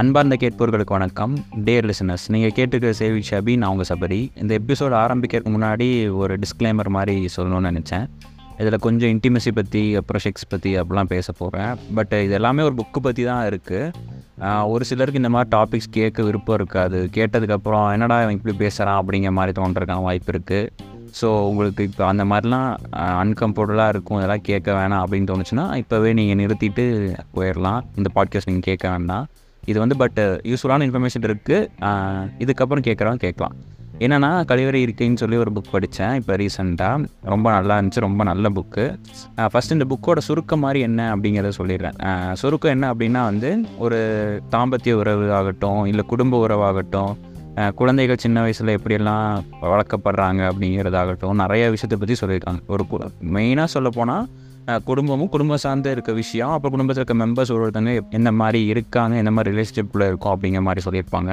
அன்பார்ந்த கேட்பவர்களுக்கு வணக்கம். Dare listeners நீங்கள் கேட்டுக்கிற சேவி ஷபி நான் உங்கள் சபரி. இந்த எபிசோட் ஆரம்பிக்கிறதுக்கு முன்னாடி ஒரு டிஸ்க்ளைமர் மாதிரி சொல்லணும்னு நினச்சேன். இதில் கொஞ்சம் இன்டிமசி பற்றி அப்புறம் செக்ஸ் பற்றி அப்படிலாம் பேச போகிறேன் பட் இது எல்லாமே ஒரு புக்கு பற்றி தான் இருக்குது ஒரு சிலருக்கு இந்த மாதிரி டாபிக்ஸ் கேட்க விருப்பம் இருக்காது. கேட்டதுக்கப்புறம் என்னடா இவன் இப்படி பேசுகிறான் அப்படிங்கிற மாதிரி தோன்றிருக்கான் வாய்ப்பு இருக்குது ஸோ உங்களுக்கு இப்போ அந்த மாதிரிலாம் அன்கம்ஃபர்டபுளாக இருக்கும். இதெல்லாம் கேட்க வேணாம் அப்படின்னு தோணுச்சுன்னா இப்போவே நீங்கள் நிறுத்திட்டு போயிடலாம். இந்த பாட்காஸ்ட் நீங்கள் கேட்க வேண்டாம். இது வந்து பட் யூஸ்ஃபுல்லான இன்ஃபர்மேஷன் இருக்குது இதுக்கப்புறம் கேட்குறவங்க கேட்கலாம். என்னென்னா கழிவறை இருக்கைன்னு சொல்லி ஒரு புக் படித்தேன் இப்போ ரீசெண்டாக ரொம்ப நல்லா இருந்துச்சு. ரொம்ப நல்ல புக்கு ஃபஸ்ட் இந்த புக்கோட சுருக்கம் மாதிரி என்ன அப்படிங்கிறத சொல்லிடுறேன். சுருக்கம் என்ன அப்படின்னா வந்து ஒரு தாம்பத்திய உறவு ஆகட்டும் இல்லை குடும்ப உறவாகட்டும் குழந்தைகள் சின்ன வயசில் எப்படியெல்லாம் வளர்க்கப்படுறாங்க அப்படிங்கிறதாகட்டும் நிறைய விஷயத்தை பற்றி சொல்லியிருக்காங்க. ஒரு மெயினாக சொல்லப்போனால் குடும்பமும் குடும்பம் சார்ந்து இருக்க விஷயம். அப்புறம் குடும்பத்தில் இருக்க மெம்பர்ஸ் ஒருத்தங்க என்ன மாதிரி இருக்காங்க என்ன மாதிரி ரிலேஷன்ஷிப்பில் இருக்கும் அப்படிங்கிற மாதிரி சொல்லியிருப்பாங்க.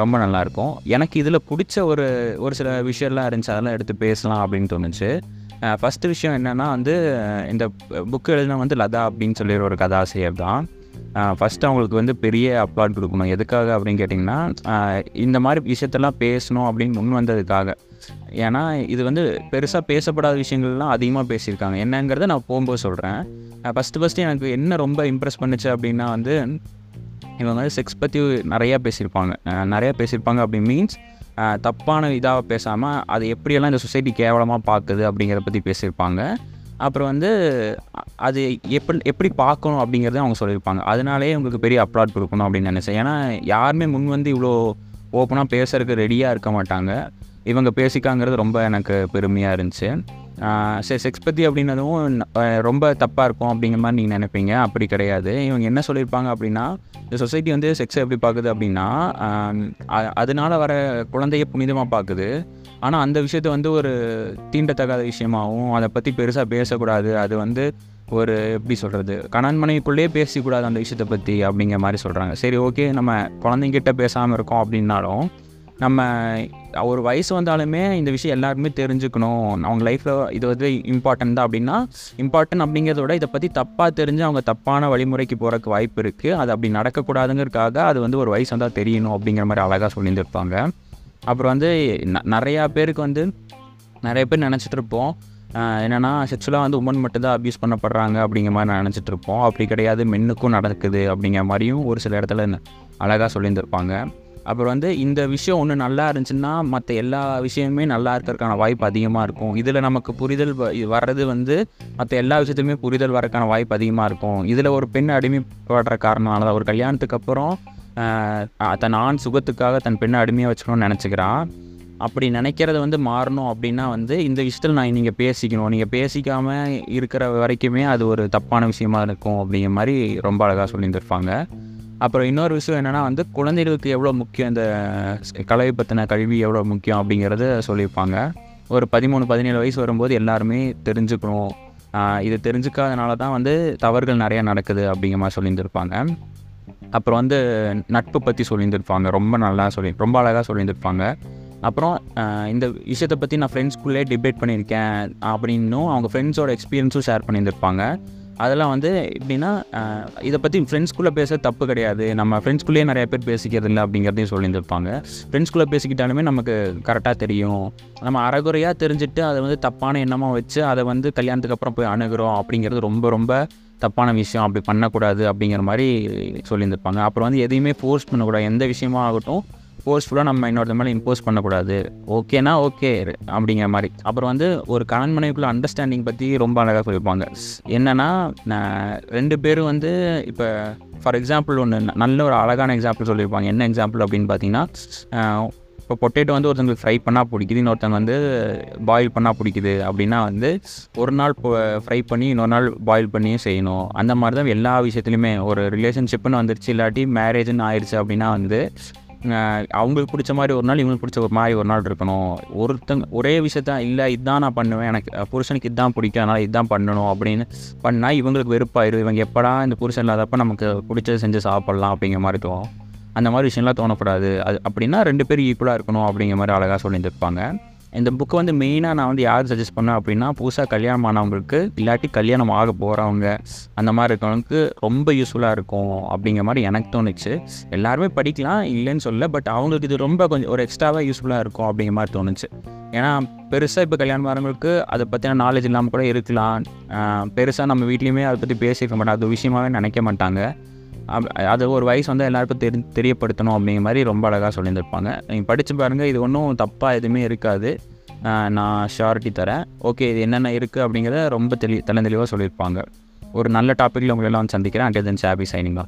ரொம்ப நல்லாயிருக்கும். எனக்கு இதில் பிடிச்ச ஒரு ஒரு சில விஷயம்லாம் இருந்துச்சு. அதெல்லாம் எடுத்து பேசலாம் அப்படின்னு தோணுச்சு. ஃபஸ்ட்டு விஷயம் என்னென்னா வந்து இந்த புக்கு எழுதினா வந்து லதா அப்படின்னு சொல்லி ஒரு கதாசிரியர் தான். ஃபஸ்ட்டு அவங்களுக்கு வந்து பெரிய அப்ளாட் கொடுக்கணும். எதுக்காக அப்படின்னு கேட்டிங்கன்னா இந்த மாதிரி விஷயத்தெல்லாம் பேசணும் அப்படின்னு முன் வந்ததுக்காக. ஏன்னா இது வந்து பெருசாக பேசப்படாத விஷயங்கள்லாம் அதிகமாக பேசியிருக்காங்க. என்னங்கிறத நான் போகும்போது சொல்கிறேன் ஃபஸ்ட்டு ஃபஸ்ட்டு எனக்கு என்ன ரொம்ப இம்ப்ரெஸ் பண்ணுச்சு அப்படின்னா வந்து இவங்க வந்து செக்ஸ் பற்றி நிறையா பேசியிருப்பாங்க. நிறையா பேசியிருப்பாங்க அப்படி மீன்ஸ் தப்பான இதாக பேசாமல் அது எப்படியெல்லாம் இந்த சொசைட்டி கேவலமாக பார்க்குது அப்படிங்கிறத பற்றி பேசியிருப்பாங்க. அப்புறம் வந்து அது எப்படி எப்படி பார்க்கணும் அப்படிங்கிறத அவங்க சொல்லியிருப்பாங்க. அதனாலே உங்களுக்கு பெரிய அப்ளாட் கொடுக்கணும் அப்படின்னு நினச்சேன். ஏன்னா யாருமே முன் வந்து இவ்வளோ ஓப்பனாக பேசுறதுக்கு ரெடியாக இருக்க மாட்டாங்க. இவங்க பேசிக்காங்கிறது ரொம்ப எனக்கு பெருமையாக இருந்துச்சு. சரி செக்ஸ் பற்றி அப்படின்னதும் ரொம்ப தப்பாக இருக்கும் அப்படிங்கிற மாதிரி நீங்கள் நினைப்பீங்க. அப்படி கிடையாது. இவங்க என்ன சொல்லியிருப்பாங்க அப்படின்னா இந்த சொசைட்டி வந்து செக்ஸை எப்படி பார்க்குது அப்படின்னா அதனால் அதனால வர குழந்தைய புனிதமாக பார்க்குது ஆனால் அந்த விஷயத்த வந்து ஒரு தீண்டத்தகாத விஷயமாகவும் அதை பற்றி பெருசாக பேசக்கூடாது. அது வந்து ஒரு எப்படி சொல்கிறது கணவன் மனைவிக்குள்ளேயே பேசிக்கூடாது அந்த விஷயத்தை பற்றி அப்படிங்கிற மாதிரி சொல்கிறாங்க சரி ஓகே நம்ம குழந்தைங்கிட்ட பேசாமல் இருக்கோம் அப்படின்னாலும் நம்ம ஒரு வயசு வந்தாலுமே இந்த விஷயம் எல்லாருமே தெரிஞ்சுக்கணும். அவங்க லைஃப்பில் இது வந்து இம்பார்ட்டன்ட் தான் அப்படின்னா இம்பார்ட்டன்ட் அப்படிங்கிறத விட இதை பற்றி தப்பாக தெரிஞ்சு அவங்க தப்பான வழிமுறைக்கு போகிறக்கு வாய்ப்பு இருக்குது அது அப்படி நடக்கக்கூடாதுங்கிறதுக்காக அது வந்து ஒரு வயசு வந்தால் தெரியணும் அப்படிங்கிற மாதிரி அழகாக சொல்லியிருந்திருப்பாங்க. அப்புறம் வந்து ந- நிறையா பேருக்கு வந்து நிறைய பேர் நினச்சிட்டு இருப்போம் ஆஹ் செக்ஷுவலாக வந்து உமன் மட்டும்தான் அப்யூஸ் பண்ணப்படுறாங்க அப்படிங்கிற மாதிரி நினச்சிட்ருப்போம் அப்படி கிடையாது மென்னுக்கும் நடக்குது அப்படிங்கிற மாதிரியும் ஒரு சில இடத்துல அழகாக சொல்லியிருந்திருப்பாங்க. அப்புறம் வந்து இந்த விஷயம் ஒன்று நல்லா இருந்துச்சுன்னா மற்ற எல்லா விஷயமுமே நல்லா இருக்கிறதுக்கான வாய்ப்பு அதிகமாக இருக்கும். இதில் நமக்கு புரிதல் வ- வர்றது வந்து மற்ற எல்லா விஷயத்துலையுமே புரிதல் வரக்கான வாய்ப்பு அதிகமாக இருக்கும். இதில் ஒரு பெண் அடிமைப்படுற காரணனால தான் ஒரு கல்யாணத்துக்கு அப்புறம் தன் ஆண் சுகத்துக்காக தன் பெண்ணை அடிமையாக வச்சுக்கணும்னு நினச்சிக்கிறான் அப்படி நினைக்கிறத வந்து மாறணும் அப்படின்னா வந்து இந்த விஷயத்தில் நான் நீங்கள் பேசிக்கணும். நீங்கள் பேசிக்காமல் இருக்கிற வரைக்குமே அது ஒரு தப்பான விஷயமா இருக்கும் அப்படிங்கிற மாதிரி ரொம்ப அழகாக சொல்லியிருந்திருப்பாங்க. அப்புறம் இன்னொரு விஷயம் என்னென்னா வந்து குழந்தைகளுக்கு எவ்வளோ முக்கியம் இந்த கலை பற்றின கல்வி எவ்வளோ முக்கியம் அப்படிங்கிறத சொல்லியிருப்பாங்க. ஒரு பதிமூணு பதினேழு வயசு வரும்போது எல்லாருமே தெரிஞ்சுக்கணும். இது தெரிஞ்சுக்காதனால தான் வந்து தவறுகள் நிறையா நடக்குது அப்படிங்கிற மாதிரி சொல்லியிருந்திருப்பாங்க. அப்புறம் வந்து நட்பு பற்றி சொல்லியிருந்திருப்பாங்க. ரொம்ப நல்லா சொல்லி ரொம்ப அழகாக சொல்லியிருந்திருப்பாங்க. அப்புறம் இந்த விஷயத்தை பற்றி நான் ஃப்ரெண்ட்ஸ்குள்ளே டிபேட் பண்ணியிருக்கேன் அப்படின்னும் அவங்க ஃப்ரெண்ட்ஸோட எக்ஸ்பீரியன்ஸும் ஷேர் பண்ணியிருந்திருப்பாங்க. அதெல்லாம் வந்து எப்படின்னா இதை பற்றி ஃப்ரெண்ட்ஸ்குள்ளே பேச தப்பு கிடையாது. நம்ம ஃப்ரெண்ட்ஸ்குள்ளேயே நிறைய பேர் பேசிக்கிறது இல்லை அப்படிங்கிறதையும் சொல்லியிருந்திருப்பாங்க. ஃப்ரெண்ட்ஸ்குள்ளே பேசிக்கிட்டாலுமே நமக்கு கரெக்டாக தெரியும். நம்ம அறகுறையாக தெரிஞ்சுட்டு அதை வந்து தப்பான எண்ணமாக வச்சு அதை வந்து கல்யாணத்துக்கு அப்புறம் போய் அணுகிறோம் அப்படிங்கிறது ரொம்ப ரொம்ப தப்பான விஷயம். அப்படி பண்ணக்கூடாது அப்படிங்கிற மாதிரி சொல்லியிருந்திருப்பாங்க. அப்புறம் வந்து எதையுமே ஃபோர்ஸ் பண்ணக்கூடாது. எந்த விஷயமா ஆகட்டும் ஃபோர்ஸ்ஃபுல்லாக நம்ம இன்னொருத்த மேலே இம்போஸ் பண்ணக்கூடாது. ஓகேனா ஓகே அப்படிங்கிற மாதிரி. அப்புறம் வந்து ஒரு கணவன் மனைவிக்குள்ள அண்டர்ஸ்டாண்டிங் பற்றி ரொம்ப அழகாக சொல்லியிருப்பாங்க. என்னென்னா ரெண்டு பேரும் வந்து இப்போ ஃபார் எக்ஸாம்பிள் ஒன்று நல்ல ஒரு அழகான எக்ஸாம்பிள் சொல்லியிருப்பாங்க. என்ன எக்ஸாம்பிள் அப்படின்னு பார்த்தீங்கன்னா இப்போ பொட்டேட்டோ வந்து ஒருத்தங்களுக்கு ஃப்ரை பண்ணால் பிடிக்குது இன்னொருத்தங்க வந்து பாயில் பண்ணால் பிடிக்குது அப்படின்னா வந்து ஒரு நாள் ஃப்ரை பண்ணி இன்னொரு நாள் பாயில் பண்ணியும் செய்யணும். அந்த மாதிரி தான் எல்லா விஷயத்துலையுமே ஒரு ரிலேஷன்ஷிப்னு வந்துருச்சு. இல்லாட்டி மேரேஜ்னு ஆயிடுச்சு அப்படின்னா வந்து அவங்களுக்கு பிடிச்ச மாதிரி ஒரு நாள் இவங்களுக்கு பிடிச்ச ஒரு மாதிரி ஒரு நாள் இருக்கணும். ஒருத்தங்க ஒரே விஷயத்த இல்லை இதுதான் நான் பண்ணுவேன். எனக்கு புருஷனுக்கு இதுதான் பிடிக்கும். அதனால் இதுதான் பண்ணணும். அப்படின்னு பண்ணால் இவங்களுக்கு வெறுப்பாயிரும். இவங்க எப்படா இந்த புருஷன் இல்லாதப்ப நமக்கு பிடிச்சது செஞ்சு சாப்பிட்லாம் அப்படிங்கிற மாதிரி தோணும். அந்த மாதிரி விஷயம்லாம் தோணக்கூடாது. அது அப்படின்னா ரெண்டு பேரும் ஈக்குவலாக இருக்கணும் அப்படிங்கிற மாதிரி அழகாக சொல்லியிருந்திருப்பாங்க. இந்த புக்கு வந்து மெயினாக நான் வந்து யார் சஜஸ்ட் பண்ணேன் அப்படின்னா புதுசாக கல்யாணம் ஆனவங்களுக்கு இல்லாட்டி கல்யாணம் ஆக போகிறவங்க அந்த மாதிரி இருக்கவங்களுக்கு ரொம்ப யூஸ்ஃபுல்லாக இருக்கும் அப்படிங்கிற மாதிரி எனக்கு தோணுச்சு. எல்லாருமே படிக்கலாம் இல்லைன்னு சொல்ல பட் அவங்களுக்கு இது ரொம்ப கொஞ்சம் ஒரு எக்ஸ்ட்ராவாக யூஸ்ஃபுல்லாக இருக்கும் அப்படிங்கிற மாதிரி தோணுச்சு. ஏன்னா பெருசாக இப்போ கல்யாணம் ஆகிறவங்களுக்கு அதை பற்றின நாலேஜ் இல்லாமல் கூட இருக்கலாம். பெருசாக நம்ம வீட்லேயுமே அதை பற்றி பேசியிருக்க மாட்டாங்க அது விஷயமாவே நினைக்க மாட்டாங்க. அது ஒரு வயசு வந்து எல்லாருக்கும் தெரி தெரியப்படுத்தணும் அப்படிங்கிற மாதிரி ரொம்ப அழகாக சொல்லியிருந்திருப்பாங்க. நீங்கள் படித்து பாருங்கள் இது ஒன்றும் தப்பாக எதுவுமே இருக்காது. நான் ஷியாரிட்டி தரேன். ஓகே இது என்னென்ன இருக்குது அப்படிங்கிறத ரொம்ப தெளி தெளிவாக சொல்லியிருப்பாங்க. ஒரு நல்ல டாப்பிக்கில் உங்களெல்லாம் வந்து சந்திக்கிறேன். அங்கே தென் ஹாப்பி சைனிங்